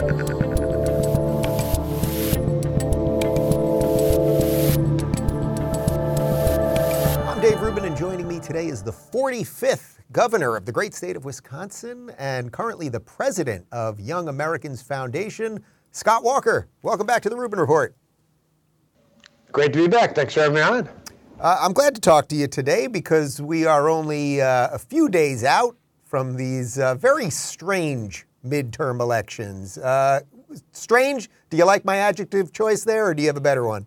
I'm Dave Rubin, and joining me today is the 45th governor of the great state of Wisconsin and currently the president of Young America's Foundation, Scott Walker. Welcome back to the Rubin Report. Great to be back. Thanks for having me on. Uh, I'm glad to talk to you today because we are only uh, a few days out from these uh, very strange midterm elections. Uh, strange? Do you like my adjective choice there, or do you have a better one?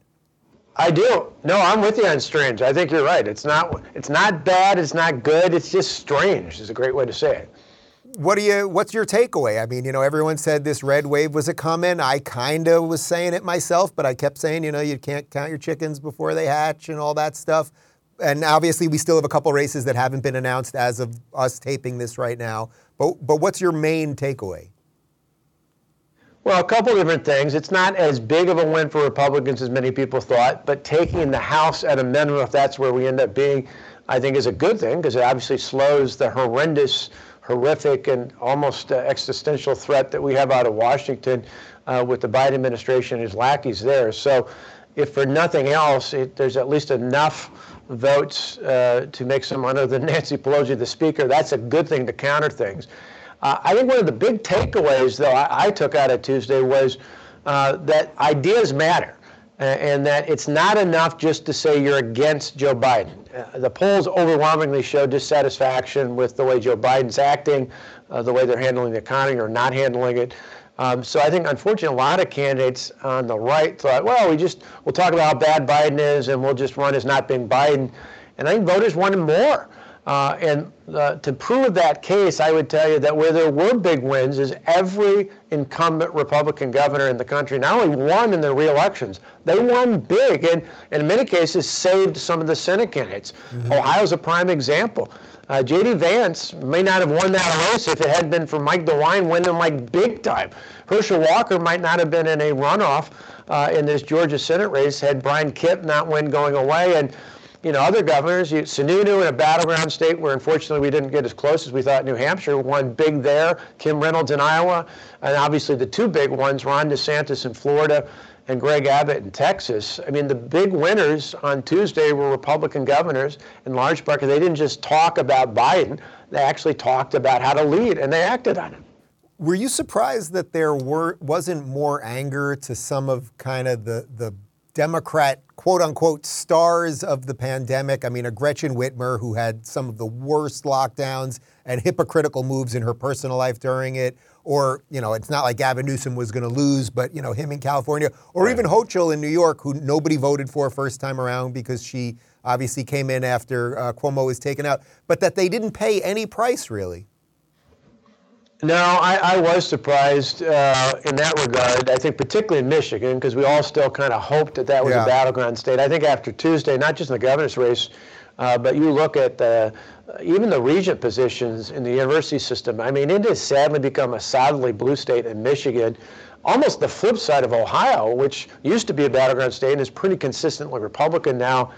I do. No, I'm with you on strange. I think you're right. It's not. It's not bad. It's not good. It's just strange. Is a great way to say it. What do you? What's your takeaway? I mean, you know, everyone said this red wave was a coming. I kind of was saying it myself, but I kept saying, you know, you can't count your chickens before they hatch and all that stuff. And obviously, we still have a couple races that haven't been announced as of us taping this right now. But but what's your main takeaway? Well, a couple different things. It's not as big of a win for Republicans as many people thought, but taking the House at a minimum, if that's where we end up being, I think is a good thing because it obviously slows the horrendous horrific and almost uh, existential threat that we have out of Washington uh, with the Biden administration and his lackeys there. So, if for nothing else, it, there's at least enough votes uh, to make someone other than Nancy Pelosi the Speaker, that's a good thing to counter things. Uh, I think one of the big takeaways, though, I, I took out of Tuesday was uh, that ideas matter and that it's not enough just to say you're against Joe Biden. Uh, the polls overwhelmingly show dissatisfaction with the way Joe Biden's acting, uh, the way they're handling the economy or not handling it. Um, so I think, unfortunately, a lot of candidates on the right thought, well, we just we'll talk about how bad Biden is, and we'll just run as not being Biden. And I think voters wanted more. Uh, and uh, to prove that case, I would tell you that where there were big wins is every incumbent Republican governor in the country not only won in their re-elections, they won big, and, and in many cases saved some of the Senate candidates. Mm-hmm. Ohio's a prime example. Uh, J.D. Vance may not have won that race if it had been for Mike DeWine winning like big time. Herschel Walker might not have been in a runoff uh, in this Georgia Senate race had Brian Kemp not win going away. And you know, other governors, you, Sununu in a battleground state where unfortunately we didn't get as close as we thought New Hampshire, won big there. Kim Reynolds in Iowa, and obviously the two big ones, Ron DeSantis in Florida and Greg Abbott in Texas. I mean, the big winners on Tuesday were Republican governors in large part because they didn't just talk about Biden, they actually talked about how to lead and they acted on it. Were you surprised that there were wasn't more anger to some of kind of the the Democrat quote unquote stars of the pandemic. I mean, a Gretchen Whitmer who had some of the worst lockdowns and hypocritical moves in her personal life during it. Or, you know, it's not like Gavin Newsom was going to lose, but, you know, him in California. Or right. even Hochul in New York, who nobody voted for first time around because she obviously came in after uh, Cuomo was taken out. But that they didn't pay any price, really. No, I, I was surprised uh, in that regard. I think particularly in Michigan, because we all still kind of hoped that that was yeah. a battleground state. I think after Tuesday, not just in the governor's race, but you look at the, even the regent positions in the university system. I mean, it has sadly become a solidly blue state in Michigan, almost the flip side of Ohio, which used to be a battleground state and is pretty consistently Republican now.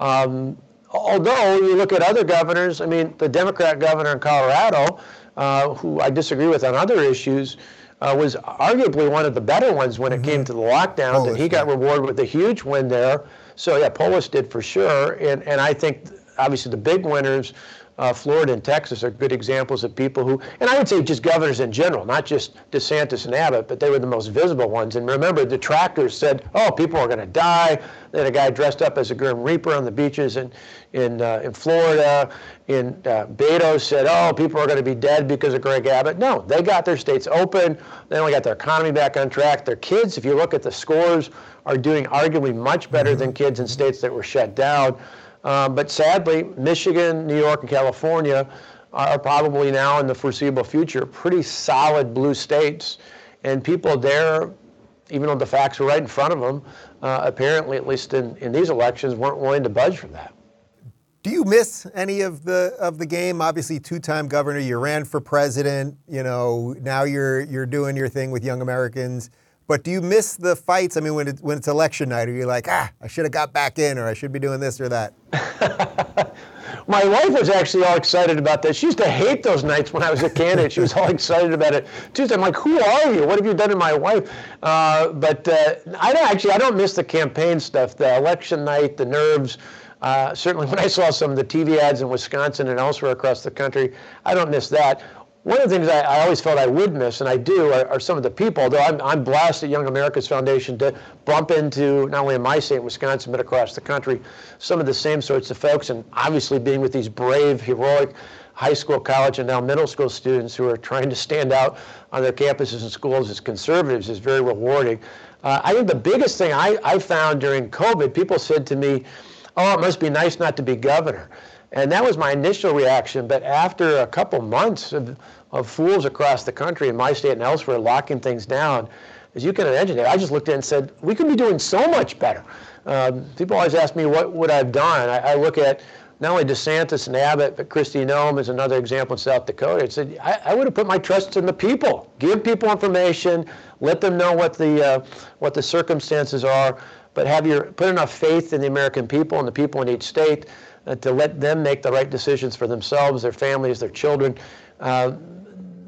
Um, although you look at other governors, I mean, the Democrat governor in Colorado uh, who I disagree with on other issues, uh, was arguably one of the better ones when it mm-hmm. came to the lockdowns, Polis, and he got rewarded with a huge win there. So yeah, Polis did for sure, and and I think obviously the big winners uh, Florida and Texas are good examples of people who, and I would say just governors in general, not just DeSantis and Abbott, but they were the most visible ones. And remember, the detractors said, "Oh, people are going to die." Then a guy dressed up as a Grim Reaper on the beaches in in uh, in Florida. In uh, Beto said, "Oh, people are going to be dead because of Greg Abbott." No, they got their states open. They only got their economy back on track. Their kids, if you look at the scores, are doing arguably much better mm-hmm. than kids in states that were shut down. Um, but sadly, Michigan, New York, and California are probably now in the foreseeable future pretty solid blue states. And people there, even though the facts were right in front of them, uh, apparently, at least in, in these elections, weren't willing to budge from that. Do you miss any of the of the game? Obviously, two-time governor, you ran for president. You know, now you're you're doing your thing with Young Americans. But do you miss the fights? I mean, when, it, when it's election night, are you like, ah, I should have got back in, or I should be doing this or that? my wife was actually all excited about that. She used to hate those nights when I was a candidate. She was all excited about it. Tuesday, I'm like, who are you? What have you done to my wife? Uh, but uh, I don't actually, I don't miss the campaign stuff, the election night, the nerves. Uh, certainly, when I saw some of the TV ads in Wisconsin and elsewhere across the country, I don't miss that. One of the things I, I, always felt I would miss, and I do, are, are some of the people. Although I'm, I'm, blessed at Young America's Foundation to bump into, not only in my state, Wisconsin, but across the country, some of the same sorts of folks. And obviously, being with these brave, heroic high school, college, and now middle school students who are trying to stand out on their campuses and schools as conservatives is very rewarding. Uh, I think the biggest thing I, I found during COVID, people said to me, Oh, it must be nice not to be governor. And that was my initial reaction. But after a couple months of, of fools across the country, in my state and elsewhere, locking things down, as you can imagine, I just looked at it and said, we could be doing so much better. Um, people always ask me what would I've done. I, I, look at not only DeSantis and Abbott, but Kristi Noem is another example in South Dakota. I said, I, I, would have put my trust in the people. Give people information, let them know what the, uh, what the circumstances are, but have your, put enough faith in the American people and the people in each state to let them make the right decisions for themselves, their families, their children. Uh,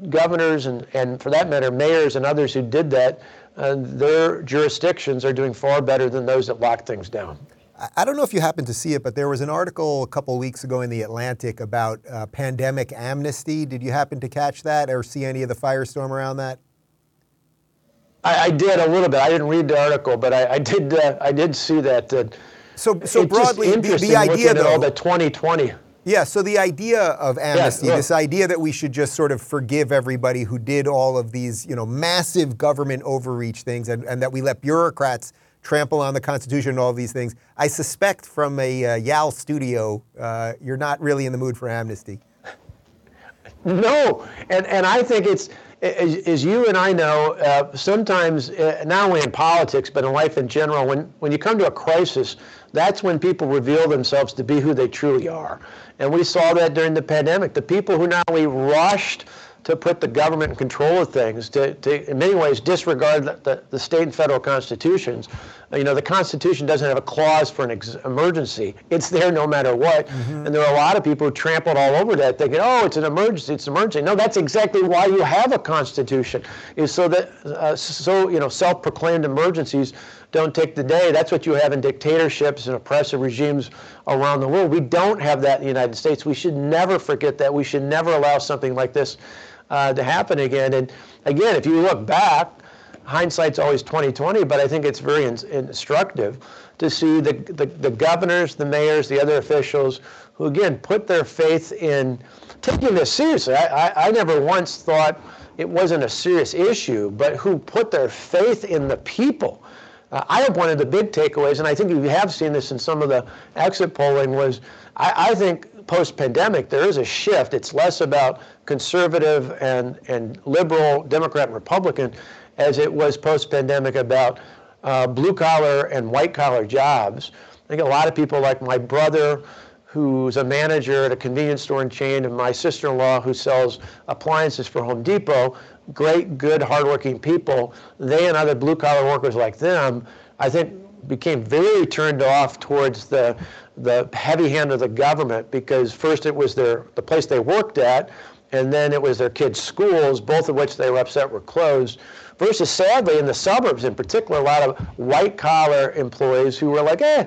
governors and, and, for that matter, mayors and others who did that, uh, their jurisdictions are doing far better than those that lock things down. I don't know if you happened to see it, but there was an article a couple weeks ago in The Atlantic about uh, pandemic amnesty. Did you happen to catch that or see any of the firestorm around that? I, I did a little bit. I didn't read the article, but I, I did. Uh, I did see that. Uh, so, so broadly, the, the idea though, all the 2020. Yeah, so the idea of amnesty, this idea that we should just sort of forgive everybody who did all of these, you know, massive government overreach things, and, and that we let bureaucrats trample on the Constitution and all these things. I suspect from a uh, YAF studio, uh, you're not really in the mood for amnesty. No, and and I think it's as, as you and I know, uh, sometimes uh, not only in politics but in life in general, when when you come to a crisis, that's when people reveal themselves to be who they truly are. And we saw that during the pandemic. The people who not only rushed to put the government in control of things, to, to in many ways disregard the, the, the, state and federal constitutions. You know, the Constitution doesn't have a clause for an ex- emergency. It's there no matter what. Mm-hmm. And there are a lot of people who trampled all over that, thinking, "Oh, it's an emergency. It's an emergency." No, that's exactly why you have a Constitution, is so that uh, so you know self-proclaimed emergencies don't take the day. That's what you have in dictatorships and oppressive regimes around the world. We don't have that in the United States. We should never forget that. We should never allow something like this uh, to happen again. And again, if you look back, hindsight's always 2020, but I think it's very in- instructive to see the, the, the governors, the mayors, the other officials who, again, put their faith in taking this seriously. I, I, I never once thought it wasn't a serious issue, but who put their faith in the people uh, I have one of the big takeaways, and I think you have seen this in some of the exit polling, was I, I think post-pandemic there is a shift. It's less about conservative and, and liberal, Democrat and Republican, as it was post-pandemic about uh, blue-collar and white-collar jobs. I think a lot of people like my brother, who's a manager at a convenience store in chain, and my sister-in-law who sells appliances for Home Depot, great, good, hardworking people, they and other blue collar workers like them, I think became very turned off towards the the heavy hand of the government because first it was their the place they worked at, and then it was their kids' schools, both of which they were upset were closed. Versus sadly in the suburbs in particular, a lot of white collar employees who were like, eh,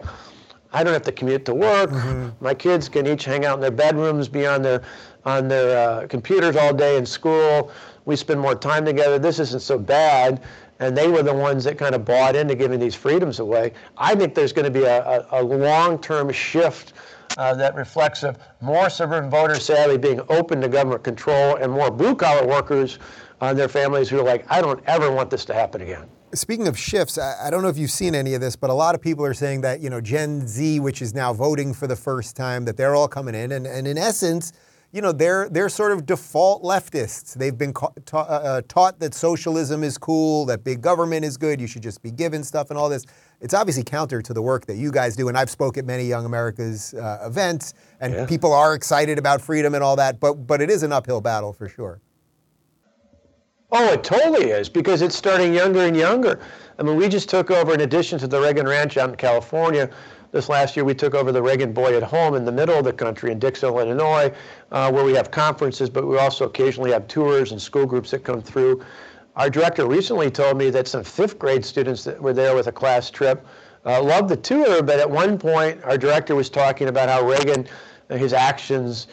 I don't have to commute to work. Mm-hmm. My kids can each hang out in their bedrooms, be on their on their uh, computers all day in school we spend more time together. This isn't so bad. And they were the ones that kind of bought into giving these freedoms away. I think there's going to be a, a, a long-term shift uh, that reflects of more suburban voters sadly being open to government control and more blue-collar workers and their families who are like, I don't ever want this to happen again. Speaking of shifts, I, I don't know if you've seen any of this, but a lot of people are saying that you know Gen Z, which is now voting for the first time, that they're all coming in, and, and in essence, you know, they're, they're sort of default leftists. They've been ca- ta- uh, uh, taught that socialism is cool, that big government is good, you should just be given stuff and all this. It's obviously counter to the work that you guys do, and I've spoke at many Young America's uh, events, and yeah. people are excited about freedom and all that, but, but it is an uphill battle for sure. Oh, it totally is because it's starting younger and younger. I mean, we just took over, in addition to the Reagan Ranch out in California, this last year we took over the Reagan Boyhood Home in the middle of the country in Dixon, Illinois, uh, where we have conferences, but we also occasionally have tours and school groups that come through. Our director recently told me that some fifth grade students that were there with a class trip uh, loved the tour, but at one point our director was talking about how Reagan, his actions,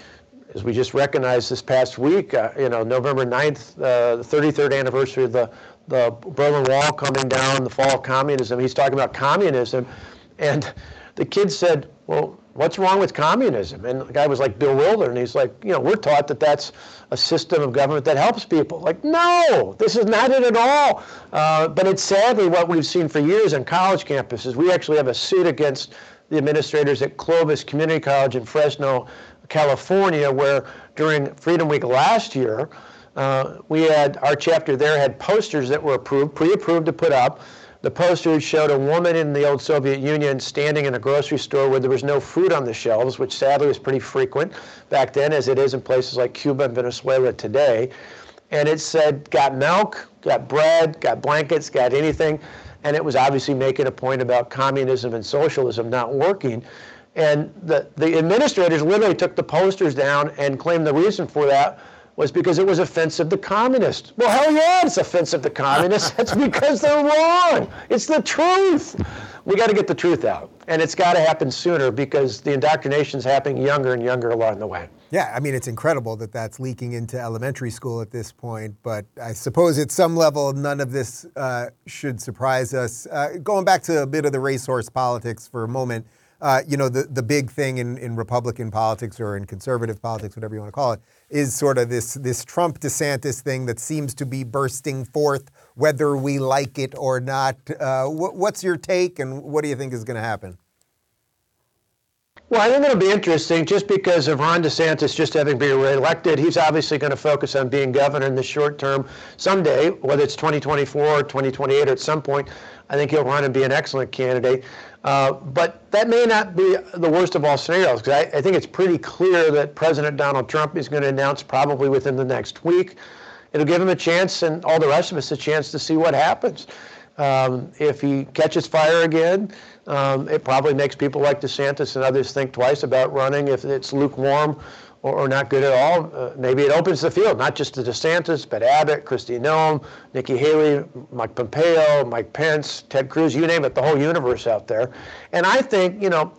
as we just recognized this past week, uh, you know, November 9th, uh, the 33rd anniversary of the, the Berlin Wall coming down, the fall of communism. He's talking about communism. And the kid said, well, what's wrong with communism? And the guy was like bewildered, and he's like, you know, we're taught that that's a system of government that helps people. Like, no, this is not it at all. Uh, but it's sadly what we've seen for years on college campuses. We actually have a suit against the administrators at Clovis Community College in Fresno, California, where during Freedom Week last year, uh, we had our chapter there had posters that were approved, pre-approved to put up the posters showed a woman in the old Soviet Union standing in a grocery store where there was no food on the shelves, which sadly was pretty frequent back then, as it is in places like Cuba and Venezuela today. And it said, got milk, got bread, got blankets, got anything. And it was obviously making a point about communism and socialism not working. And the, the administrators literally took the posters down and claimed the reason for that was because it was offensive to communists. Well, hell yeah, it's offensive to communists. That's because they're wrong. It's the truth. We got to get the truth out. And it's got to happen sooner because the indoctrination is happening younger and younger along the way. Yeah, I mean, it's incredible that that's leaking into elementary school at this point, but I suppose at some level, none of this uh, should surprise us. Uh, going back to a bit of the racehorse politics for a moment, uh, you know, the, the big thing in, in Republican politics or in conservative politics, whatever you want to call it, is sort of this this Trump DeSantis thing that seems to be bursting forth, whether we like it or not. Uh, wh- what's your take, and what do you think is going to happen? Well, I think it'll be interesting just because of Ron DeSantis just having been reelected. He's obviously going to focus on being governor in the short term someday, whether it's 2024 or 2028 or at some point. I think he'll run and be an excellent candidate. Uh, but that may not be the worst of all scenarios because I, I, think it's pretty clear that President Donald Trump is going to announce probably within the next week. It'll give him a chance and all the rest of us a chance to see what happens. Um, if he catches fire again, um, it probably makes people like DeSantis and others think twice about running. If it's lukewarm, or, or not good at all. Uh, maybe it opens the field, not just to DeSantis, but Abbott, Kristi Noem, Nikki Haley, Mike Pompeo, Mike Pence, Ted Cruz, you name it, the whole universe out there. And I think, you know,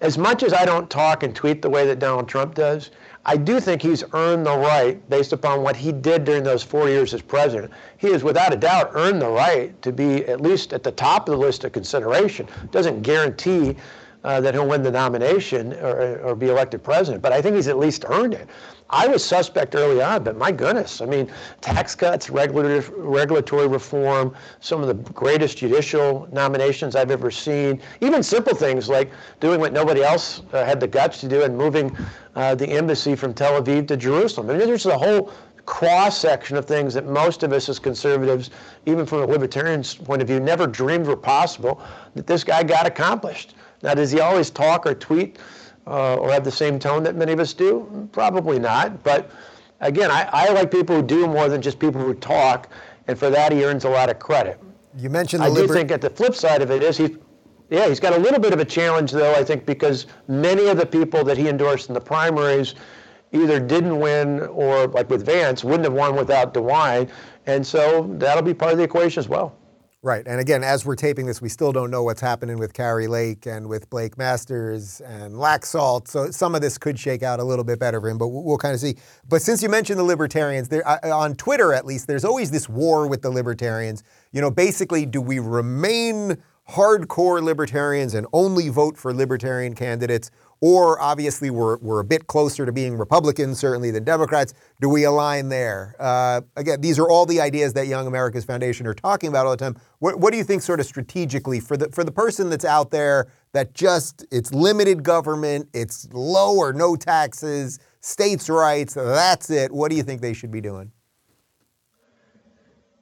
as much as I don't talk and tweet the way that Donald Trump does, I do think he's earned the right, based upon what he did during those four years as president, he has without a doubt earned the right to be at least at the top of the list of consideration. Doesn't guarantee that he'll win the nomination or, or be elected president, but I think he's at least earned it. I was suspect early on, but my goodness, I mean, tax cuts, regulatory, regulatory reform, some of the greatest judicial nominations I've ever seen, even simple things like doing what nobody else uh, had the guts to do and moving uh, the embassy from Tel Aviv to Jerusalem. I mean, there's a whole cross section of things that most of us as conservatives, even from a libertarian point of view, never dreamed were possible that this guy got accomplished. Now, does he always talk or tweet uh, or have the same tone that many of us do? Probably not. But again, I, I like people who do more than just people who talk, and for that he earns a lot of credit. You mentioned I liber- do think at the flip side of it is he, yeah, he's got a little bit of a challenge though. I think because many of the people that he endorsed in the primaries either didn't win or, like with Vance, wouldn't have won without DeWine, and so that'll be part of the equation as well. Right. And again, as we're taping this, we still don't know what's happening with Kari Lake and with Blake Masters and Laxalt. So some of this could shake out a little bit better for him, but we'll, kind of see. But since you mentioned the libertarians, there, on Twitter at least, there's always this war with the libertarians. You know, basically, do we remain hardcore libertarians and only vote for libertarian candidates? Or obviously, we're, we're a bit closer to being Republicans, certainly, than Democrats. Do we align there? Uh, again, these are all the ideas that Young America's Foundation are talking about all the time. What, what do you think, sort of strategically, for the, for the person that's out there that just, it's limited government, it's low or no taxes, states' rights, that's it? What do you think they should be doing?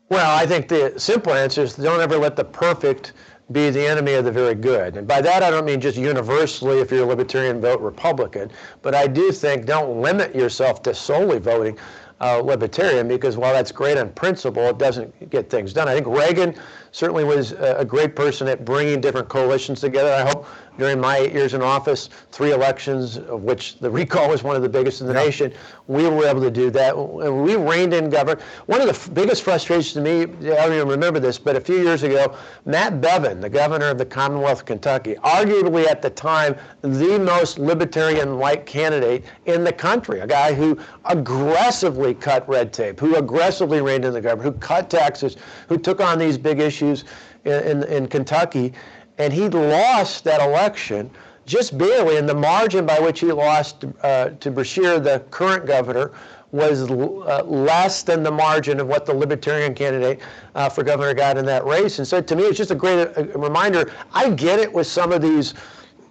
Well, I think the simple answer is don't ever let the perfect be the enemy of the very good. And by that, I don't mean just universally, if you're a libertarian, vote Republican, but I do think don't limit yourself to solely voting uh, libertarian because while that's great on principle, it doesn't get things done. I think Reagan certainly was a great person at bringing different coalitions together. I hope during my eight years in office, three elections, of which the recall was one of the biggest in the nation, we were able to do that. We reined in government. One of the f- biggest frustrations to me, I don't even remember this, but a few years ago, Matt Bevin, the governor of the Commonwealth of Kentucky, arguably at the time the most libertarian-like candidate in the country, a guy who aggressively cut red tape, who aggressively reined in the government, who cut taxes, who took on these big issues in, in, in Kentucky and he lost that election just barely, and the margin by which he lost uh, to Beshear, the current governor, was uh, less than the margin of what the Libertarian candidate uh, for governor got in that race. And so to me, it's just a great uh, reminder. I get it with some of these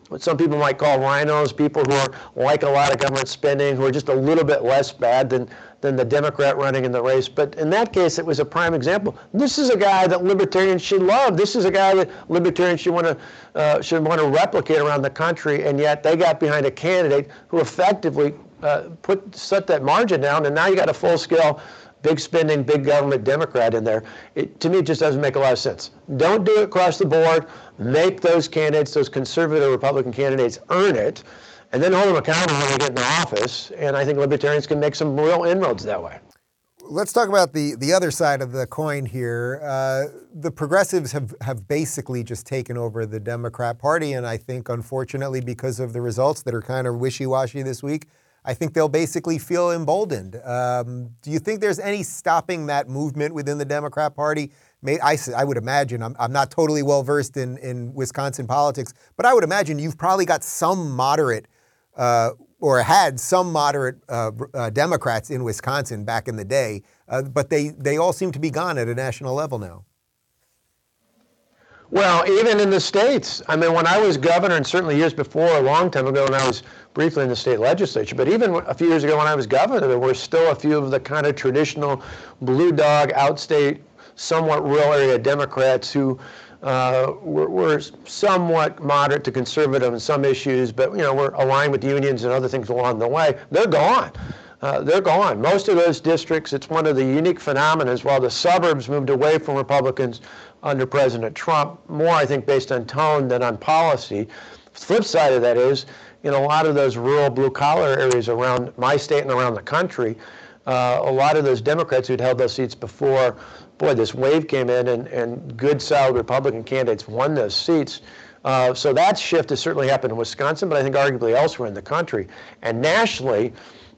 what some people might call RINOs, people who are like a lot of government spending, who are just a little bit less bad than than the Democrat running in the race. But in that case, it was a prime example. This is a guy that libertarians should love. This is a guy that libertarians should want to uh, should want to replicate around the country. And yet they got behind a candidate who effectively uh, put set that margin down. And now you got a full scale. Big spending, big government Democrat in there. It, to me, it just doesn't make a lot of sense. Don't do it across the board. Make those candidates, those conservative Republican candidates, earn it and then hold them accountable when they get in the office. And I think libertarians can make some real inroads that way. Let's talk about the, the other side of the coin here. Uh, the progressives have, have basically just taken over the Democrat Party, and I think, unfortunately, because of the results that are kind of wishy washy this week, I think they'll basically feel emboldened. Um, do you think there's any stopping that movement within the Democrat Party? I, I would imagine, I'm, I'm not totally well versed in, in Wisconsin politics, but I would imagine you've probably got some moderate uh, or had some moderate uh, uh, Democrats in Wisconsin back in the day, uh, but they, they all seem to be gone at a national level now. Well, even in the states. I mean, when I was governor, and certainly years before, a long time ago, when I was briefly in the state legislature, but even a few years ago when I was governor, there were still a few of the kind of traditional blue dog, outstate, somewhat rural area Democrats who uh, we're, we're, somewhat moderate to conservative in some issues, but you know we're aligned with unions and other things along the way. They're gone. Uh, they're gone. Most of those districts, it's one of the unique phenomena. While the suburbs moved away from Republicans under President Trump, more I think based on tone than on policy. Flip side of that is, you know, a lot of those rural blue collar areas around my state and around the country, uh, a lot of those Democrats who'd held those seats before boy, this wave came in and, and good, solid Republican candidates won those seats. Uh, so that shift has certainly happened in Wisconsin, but I think arguably elsewhere in the country. And nationally,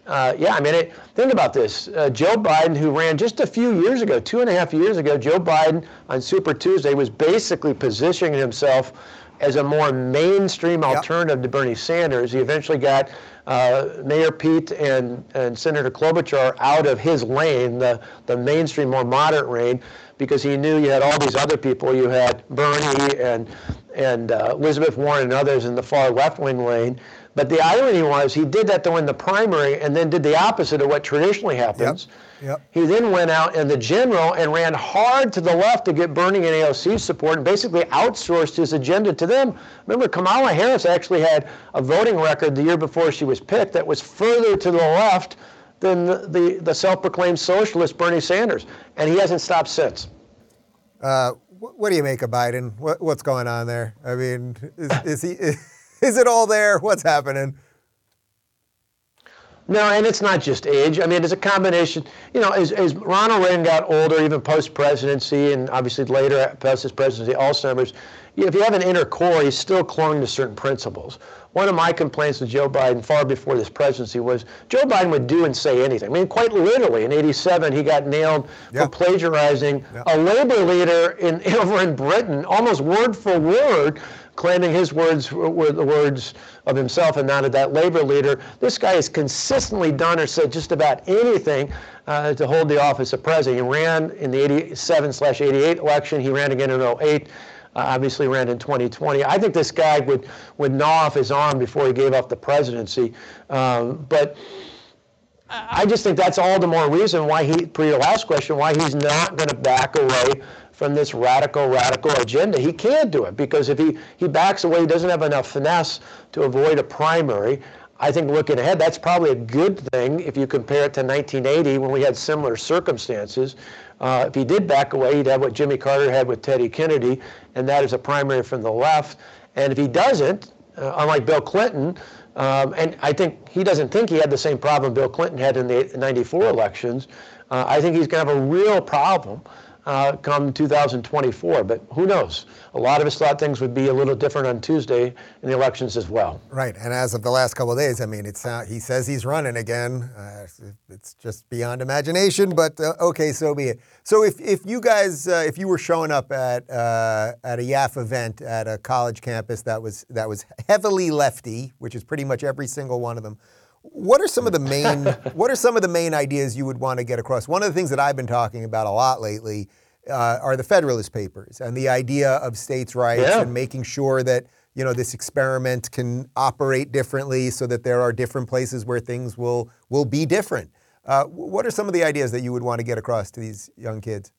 uh, yeah, I mean, it, think about this. Uh, Joe Biden, who ran just a few years ago, two and a half years ago, Joe Biden on Super Tuesday was basically positioning himself as a more mainstream alternative yep. to Bernie Sanders. He eventually got uh, Mayor Pete and, and Senator Klobuchar out of his lane, the, the mainstream, more moderate lane, because he knew you had all these other people. You had Bernie and, and uh, Elizabeth Warren and others in the far left wing lane. But the irony was he did that to win the primary and then did the opposite of what traditionally happens. Yep. Yep. He then went out in the general and ran hard to the left to get Bernie and AOC support and basically outsourced his agenda to them. Remember, Kamala Harris actually had a voting record the year before she was picked that was further to the left than the, the, the self-proclaimed socialist Bernie Sanders. And he hasn't stopped since. Uh, what do you make of Biden? What, what's going on there? I mean, is, is he... Is it all there? What's happening? No, and it's not just age. I mean, it's a combination. You know, as, as Ronald Reagan got older, even post presidency, and obviously later post his presidency, Alzheimer's, if you have an inner core, he's still clung to certain principles. One of my complaints with Joe Biden far before this presidency was Joe Biden would do and say anything. I mean, quite literally, in '87, he got nailed for plagiarizing a labor leader in over in Britain, almost word for word claiming his words were the words of himself and not of that labor leader. This guy has consistently done or said just about anything uh, to hold the office of president. He ran in the 87 slash 88 election. He ran again in 08. Uh, obviously ran in 2020. I think this guy would, would gnaw off his arm before he gave up the presidency. Um, but I just think that's all the more reason why he, per your last question, why he's not going to back away from this radical, radical agenda. He can't do it because if he, he backs away, he doesn't have enough finesse to avoid a primary. I think looking ahead, that's probably a good thing if you compare it to 1980 when we had similar circumstances. Uh, if he did back away, he'd have what Jimmy Carter had with Teddy Kennedy, and that is a primary from the left. And if he doesn't, uh, unlike Bill Clinton, um, and I think he doesn't think he had the same problem Bill Clinton had in the 94 elections. Uh, I think he's going to have a real problem uh, come 2024. But who knows? A lot of us thought things would be a little different on Tuesday in the elections as well. Right, and as of the last couple of days, I mean, it's he says he's running again. Uh, it's just beyond imagination, but uh, okay, so be it. So if, if you guys, uh, if you were showing up at uh, at a YAF event at a college campus that was that was heavily lefty, which is pretty much every single one of them. What are some of the main What are some of the main ideas you would want to get across? One of the things that I've been talking about a lot lately uh, are the Federalist Papers and the idea of states' rights Yeah. and making sure that you know this experiment can operate differently, so that there are different places where things will will be different. Uh, what are some of the ideas that you would want to get across to these young kids?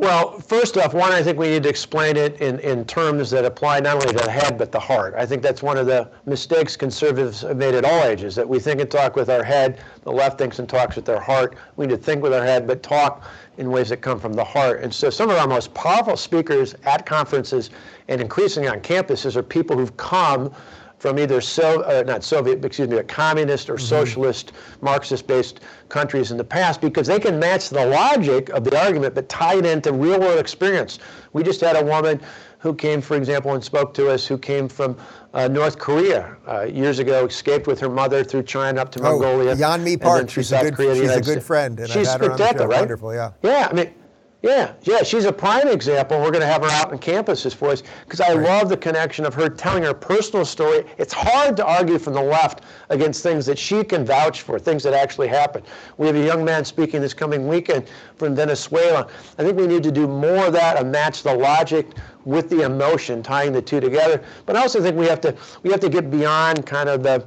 Well, first off, one, I think we need to explain it in, in terms that apply not only to the head but the heart. I think that's one of the mistakes conservatives have made at all ages, that we think and talk with our head, the left thinks and talks with their heart. We need to think with our head, but talk in ways that come from the heart. And so some of our most powerful speakers at conferences and increasingly on campuses are people who've come from either so uh, not Soviet, excuse me, a communist or socialist, Marxist-based countries in the past, because they can match the logic of the argument, but tie it into real-world experience. We just had a woman who came, for example, and spoke to us, who came from uh, North Korea uh, years ago, escaped with her mother through China up to Oh, Mongolia. And Park, she's a good- Korea, she's a good friend, and I've she's had her on the spectacular, right? Wonderful, yeah. Yeah, I mean, yeah, yeah, she's a prime example. We're going to have her out on campuses for us because I love the connection of her telling her personal story. It's hard to argue from the left against things that she can vouch for, things that actually happened. We have a young man speaking this coming weekend from Venezuela. I think we need to do more of that and match the logic with the emotion, tying the two together. But I also think we have to we have to get beyond kind of the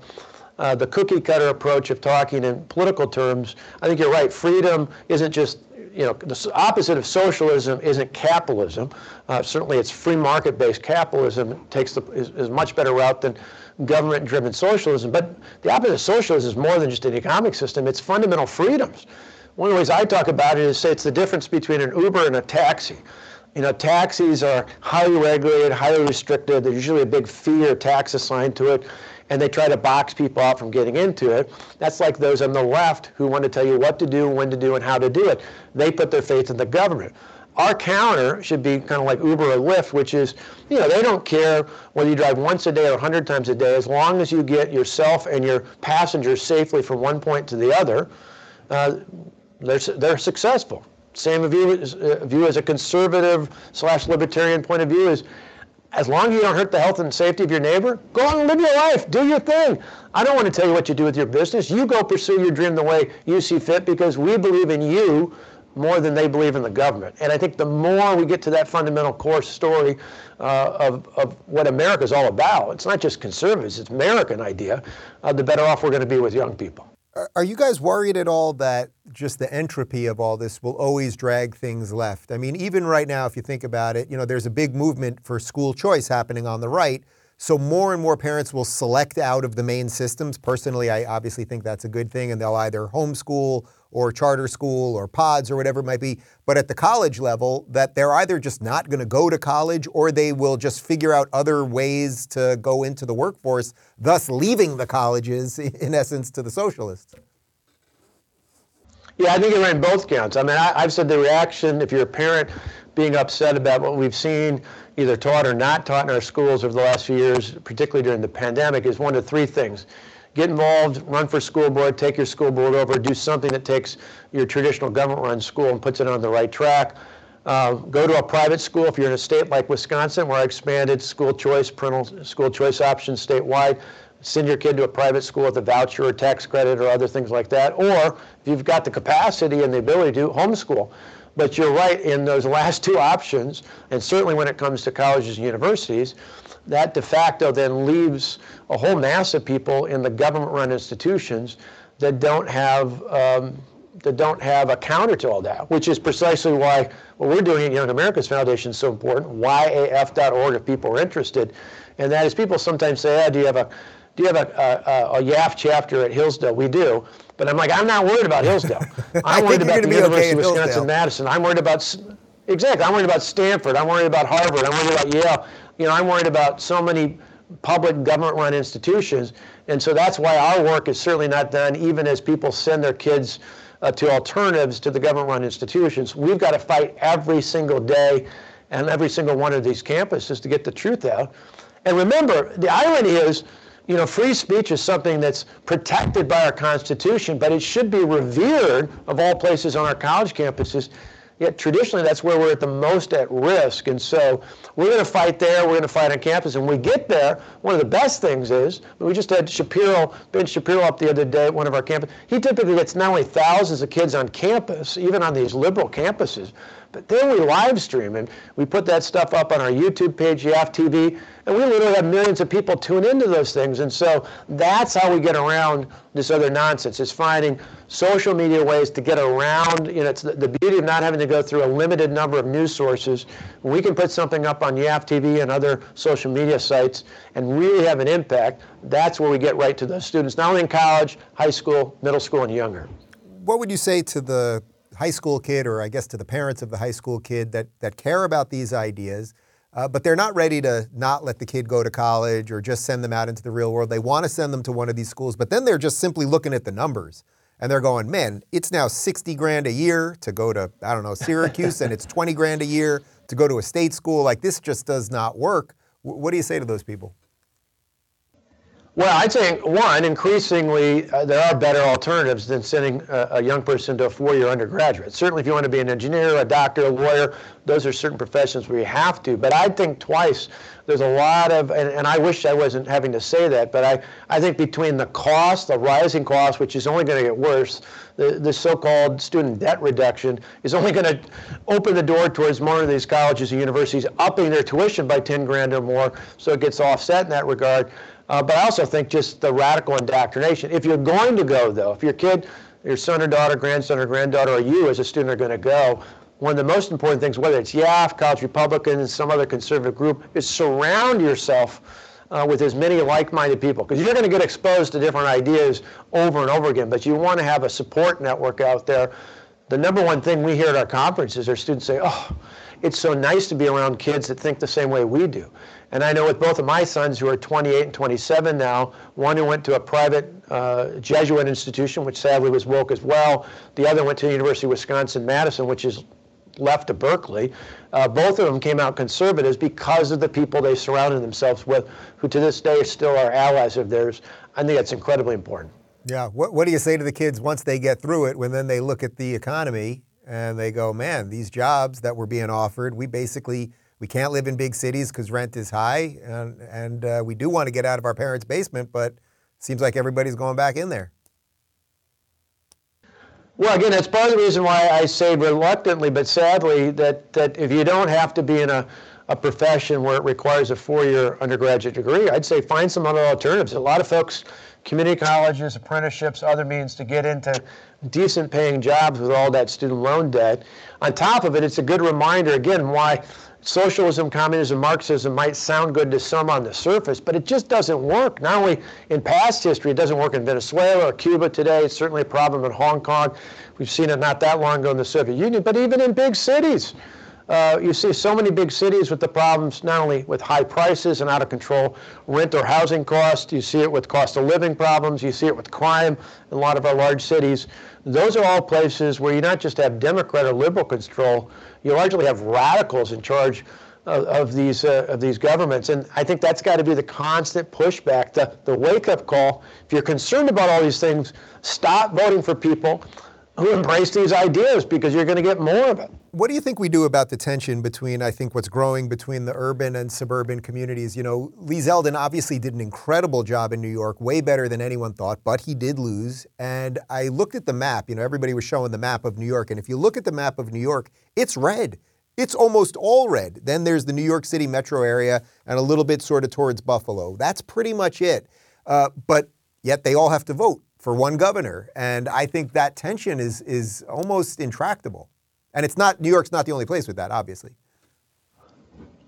uh, the cookie cutter approach of talking in political terms. I think you're right. Freedom isn't just you know, the opposite of socialism isn't capitalism. Uh, certainly, it's free market-based capitalism It takes the is, is much better route than government-driven socialism. But the opposite of socialism is more than just an economic system. It's fundamental freedoms. One of the ways I talk about it is say it's the difference between an Uber and a taxi. You know, taxis are highly regulated, highly restricted. There's usually a big fee or tax assigned to it, and they try to box people out from getting into it. That's like those on the left who want to tell you what to do, when to do, and how to do it. They put their faith in the government. Our counter should be kind of like Uber or Lyft, which is, you know, they don't care whether you drive once a day or 100 times a day, as long as you get yourself and your passengers safely from one point to the other, uh, they're, they're successful. Same view uh, view as a conservative slash libertarian point of view is as long as you don't hurt the health and safety of your neighbor, go on and live your life, do your thing. I don't want to tell you what you do with your business. You go pursue your dream the way you see fit because we believe in you more than they believe in the government. And I think the more we get to that fundamental core story uh, of, of what America is all about, it's not just conservatives, it's American idea, uh, the better off we're going to be with young people. Are- you guys worried at all that just the entropy of all this will always drag things left? I mean, even right now, if you think about it, you know, there's a big movement for school choice happening on the right. So more and more parents will select out of the main systems. Personally, I obviously think that's a good thing, and they'll either homeschool or charter school or pods or whatever it might be. But at the college level, that they're either just not going to go to college or they will just figure out other ways to go into the workforce, thus leaving the colleges, in essence, to the socialists. Yeah, I think it ran both counts. I mean, I, I've said the reaction, if you're a parent being upset about what we've seen, either taught or not taught in our schools over the last few years, particularly during the pandemic, is one of three things. Get involved, run for school board, take your school board over, do something that takes your traditional government-run school and puts it on the right track. Uh, go to a private school if you're in a state like Wisconsin, where I expanded school choice, parental school choice options statewide send your kid to a private school with a voucher or tax credit or other things like that. Or if you've got the capacity and the ability to homeschool. But you're right in those last two options, and certainly when it comes to colleges and universities, that de facto then leaves a whole mass of people in the government-run institutions that don't have um, that don't have a counter to all that, which is precisely why what we're doing at Young America's Foundation is so important. YAF.org if people are interested, and that is people sometimes say, "Ah, do you have a do you have a, a, a YAF chapter at Hillsdale? We do. But I'm like, I'm not worried about Hillsdale. I'm worried about the University okay of Wisconsin Madison. I'm worried about exactly. I'm worried about Stanford. I'm worried about Harvard. I'm worried about Yale. You know, I'm worried about so many public government-run institutions, and so that's why our work is certainly not done. Even as people send their kids uh, to alternatives to the government-run institutions, we've got to fight every single day and every single one of these campuses to get the truth out. And remember, the irony is you know, free speech is something that's protected by our Constitution, but it should be revered of all places on our college campuses. Yet traditionally, that's where we're at the most at risk. And so we're going to fight there. We're going to fight on campus. And when we get there, one of the best things is we just had Shapiro, Ben Shapiro, up the other day at one of our campuses. He typically gets not only thousands of kids on campus, even on these liberal campuses, but then we live stream and we put that stuff up on our YouTube page, YAF TV, and we literally have millions of people tune into those things. And so that's how we get around this other nonsense, is finding social media ways to get around, you know, it's the, the beauty of not having to go through a limited number of news sources. we can put something up on YAF TV and other social media sites and really have an impact, that's where we get right to those students, not only in college, high school, middle school, and younger. What would you say to the high school kid, or I guess to the parents of the high school kid that, that care about these ideas, uh, but they're not ready to not let the kid go to college or just send them out into the real world. They want to send them to one of these schools, but then they're just simply looking at the numbers and they're going, man, it's now 60 grand a year to go to, I don't know, Syracuse, and it's 20 grand a year to go to a state school. Like this just does not work. W- what do you say to those people? Well, I'd say one, increasingly, uh, there are better alternatives than sending a, young person to a four-year undergraduate. Certainly, if you want to be an engineer, a doctor, a lawyer, those are certain professions where you have to. But I'd think twice. There's a lot of, and, and I wish I wasn't having to say that, but I, I think between the cost, the rising cost, which is only going to get worse, the, the so-called student debt reduction is only going to open the door towards more of these colleges and universities upping their tuition by 10 grand or more, so it gets offset in that regard. Uh, but I also think just the radical indoctrination. If you're going to go, though, if your kid, your son or daughter, grandson or granddaughter, or you as a student are going to go, one of the most important things, whether it's YAF, College Republicans, some other conservative group, is surround yourself uh, with as many like-minded people because you're going to get exposed to different ideas over and over again. But you want to have a support network out there. The number one thing we hear at our conferences are students say, "Oh, it's so nice to be around kids that think the same way we do." And I know with both of my sons, who are 28 and 27 now, one who went to a private uh, Jesuit institution, which sadly was woke as well. The other went to the University of Wisconsin-Madison, which is left to Berkeley. Uh, both of them came out conservatives because of the people they surrounded themselves with, who to this day still are allies of theirs. I think that's incredibly important. Yeah. What, what do you say to the kids once they get through it, when then they look at the economy and they go, man, these jobs that were being offered, we basically we can't live in big cities because rent is high, and, and uh, we do want to get out of our parents' basement, but it seems like everybody's going back in there. Well, again, that's part of the reason why I say reluctantly, but sadly, that, that if you don't have to be in a, a profession where it requires a four-year undergraduate degree, I'd say find some other alternatives. A lot of folks, community colleges, apprenticeships, other means to get into decent paying jobs with all that student loan debt. On top of it, it's a good reminder, again, why socialism, communism, Marxism might sound good to some on the surface, but it just doesn't work. Not only in past history, it doesn't work in Venezuela or Cuba today. It's certainly a problem in Hong Kong. We've seen it not that long ago in the Soviet Union, but even in big cities. Uh, you see so many big cities with the problems not only with high prices and out of control rent or housing costs, you see it with cost of living problems, you see it with crime in a lot of our large cities. Those are all places where you not just have Democrat or liberal control, you largely have radicals in charge of, of these uh, of these governments, and I think that's got to be the constant pushback, the the wake up call. If you're concerned about all these things, stop voting for people who embrace these ideas because you're going to get more of it. What do you think we do about the tension between, I think, what's growing between the urban and suburban communities? You know, Lee Zeldin obviously did an incredible job in New York, way better than anyone thought, but he did lose. And I looked at the map, you know, everybody was showing the map of New York. And if you look at the map of New York, it's red. It's almost all red. Then there's the New York City metro area and a little bit sort of towards Buffalo. That's pretty much it. Uh, but yet they all have to vote for one governor. And I think that tension is, is almost intractable. And it's not, New York's not the only place with that, obviously.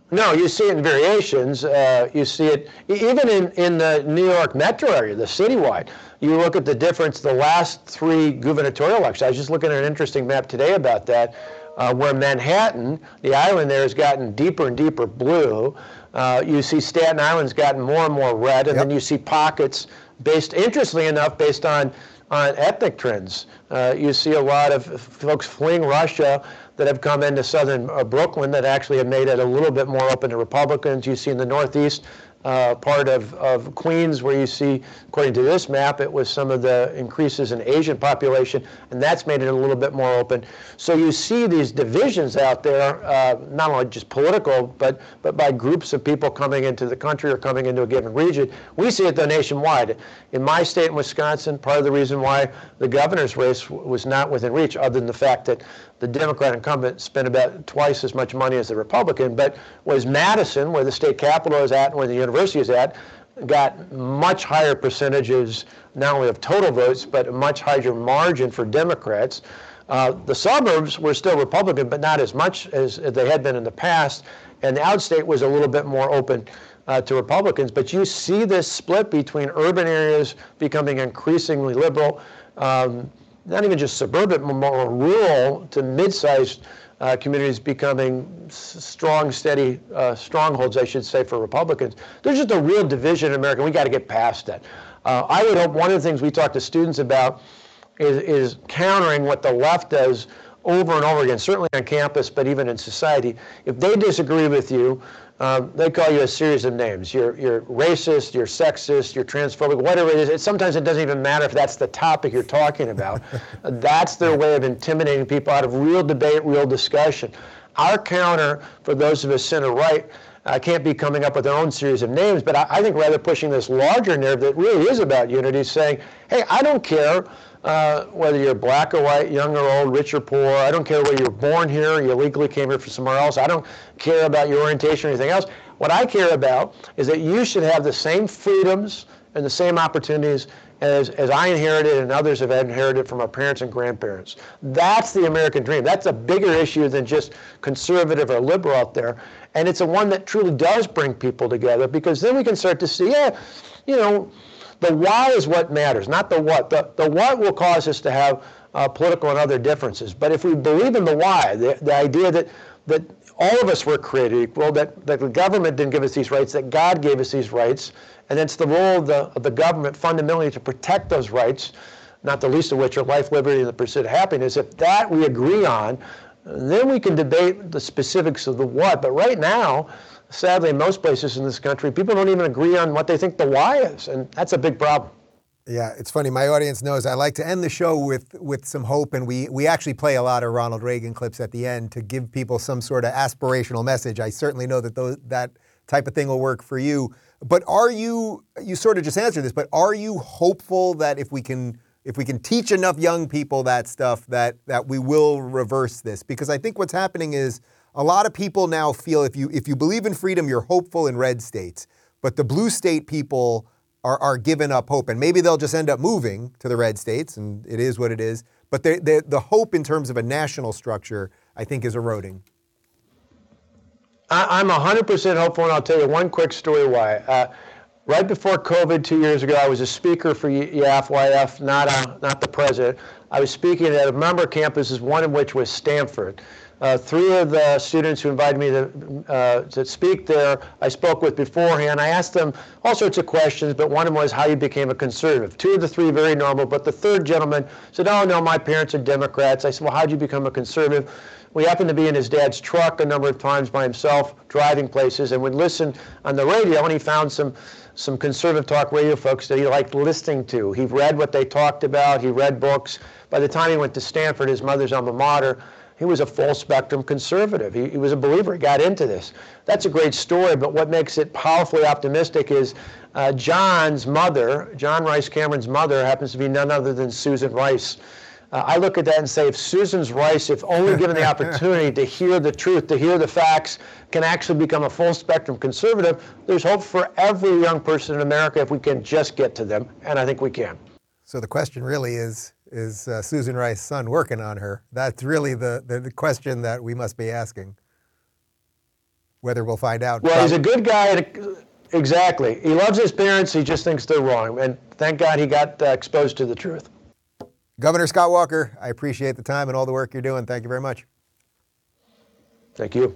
No, you see it in variations. Uh, you see it even in, in the New York metro area, the citywide. You look at the difference the last three gubernatorial elections. I was just looking at an interesting map today about that, uh, where Manhattan, the island there, has gotten deeper and deeper blue. Uh, you see Staten Island's gotten more and more red, and yep. then you see pockets based, interestingly enough, based on on ethnic trends. Uh, you see a lot of folks fleeing Russia that have come into southern uh, Brooklyn that actually have made it a little bit more open to Republicans. You see in the Northeast uh, part of, of Queens where you see, according to this map, it was some of the increases in Asian population, and that's made it a little bit more open. So you see these divisions out there, uh, not only just political, but, but by groups of people coming into the country or coming into a given region. We see it though nationwide. In my state in Wisconsin, part of the reason why the governor's race was not within reach, other than the fact that the Democrat incumbent spent about twice as much money as the Republican, but was Madison, where the state capital is at and where the university is at, got much higher percentages, not only of total votes, but a much higher margin for Democrats. Uh, the suburbs were still Republican, but not as much as they had been in the past, and the outstate was a little bit more open uh, to Republicans. But you see this split between urban areas becoming increasingly liberal. Um, not even just suburban, more rural to mid-sized uh, communities becoming strong, steady uh, strongholds, I should say, for Republicans. There's just a real division in America. We got to get past that. Uh, I would hope one of the things we talk to students about is, is countering what the left does over and over again, certainly on campus, but even in society. If they disagree with you, um, they call you a series of names. You're, you're racist, you're sexist, you're transphobic, whatever it is. It, sometimes it doesn't even matter if that's the topic you're talking about. that's their way of intimidating people out of real debate, real discussion. Our counter for those of us center right uh, can't be coming up with their own series of names, but I, I think rather pushing this larger narrative that really is about unity, saying, hey, I don't care uh, whether you're black or white, young or old, rich or poor. I don't care whether you're born here, you illegally came here from somewhere else. I don't care about your orientation or anything else. What I care about is that you should have the same freedoms and the same opportunities as, as I inherited and others have inherited from our parents and grandparents. That's the American dream. That's a bigger issue than just conservative or liberal out there. And it's a one that truly does bring people together because then we can start to see, yeah, you know, the why is what matters, not the what. The, the what will cause us to have uh, political and other differences. But if we believe in the why, the, the idea that, that all of us were created equal, that, that the government didn't give us these rights, that God gave us these rights, and it's the role of the, of the government fundamentally to protect those rights, not the least of which are life, liberty, and the pursuit of happiness. If that we agree on, then we can debate the specifics of the what. But right now, sadly, in most places in this country, people don't even agree on what they think the why is, and that's a big problem. Yeah, it's funny. My audience knows I like to end the show with with some hope, and we we actually play a lot of Ronald Reagan clips at the end to give people some sort of aspirational message. I certainly know that those, that type of thing will work for you. But are you you sort of just answered this? But are you hopeful that if we can if we can teach enough young people that stuff that that we will reverse this? Because I think what's happening is a lot of people now feel if you if you believe in freedom, you're hopeful in red states, but the blue state people are are giving up hope, and maybe they'll just end up moving to the red states, and it is what it is. But they, they, the hope in terms of a national structure, I think, is eroding. I, am 100% hopeful, and I'll tell you one quick story why. Uh, right before COVID, two years ago, I was a speaker for YAF, not, a, not the president. I was speaking at a member campuses, one of which was Stanford. Uh, three of the students who invited me to, uh, to speak there, I spoke with beforehand. I asked them all sorts of questions, but one of them was how you became a conservative. Two of the three very normal, but the third gentleman said, oh, no, my parents are Democrats. I said, well, how'd you become a conservative? We happened to be in his dad's truck a number of times by himself, driving places, and would listen on the radio, and he found some some conservative talk radio folks that he liked listening to. He read what they talked about. He read books. By the time he went to Stanford, his mother's alma mater, he was a full spectrum conservative. He, he, was a believer. He got into this. That's a great story, but what makes it powerfully optimistic is uh, John's mother, John Rice Cameron's mother, happens to be none other than Susan Rice. Uh, I look at that and say, if Susan's Rice, if only given the opportunity to hear the truth, to hear the facts, can actually become a full spectrum conservative, there's hope for every young person in America if we can just get to them, and I think we can. So the question really is is uh, Susan Rice's son working on her? That's really the, the, the question that we must be asking. Whether we'll find out. Well, he's a good guy. Exactly. He loves his parents. He just thinks they're wrong. And thank God he got uh, exposed to the truth. Governor Scott Walker, I appreciate the time and all the work you're doing. Thank you very much. Thank you.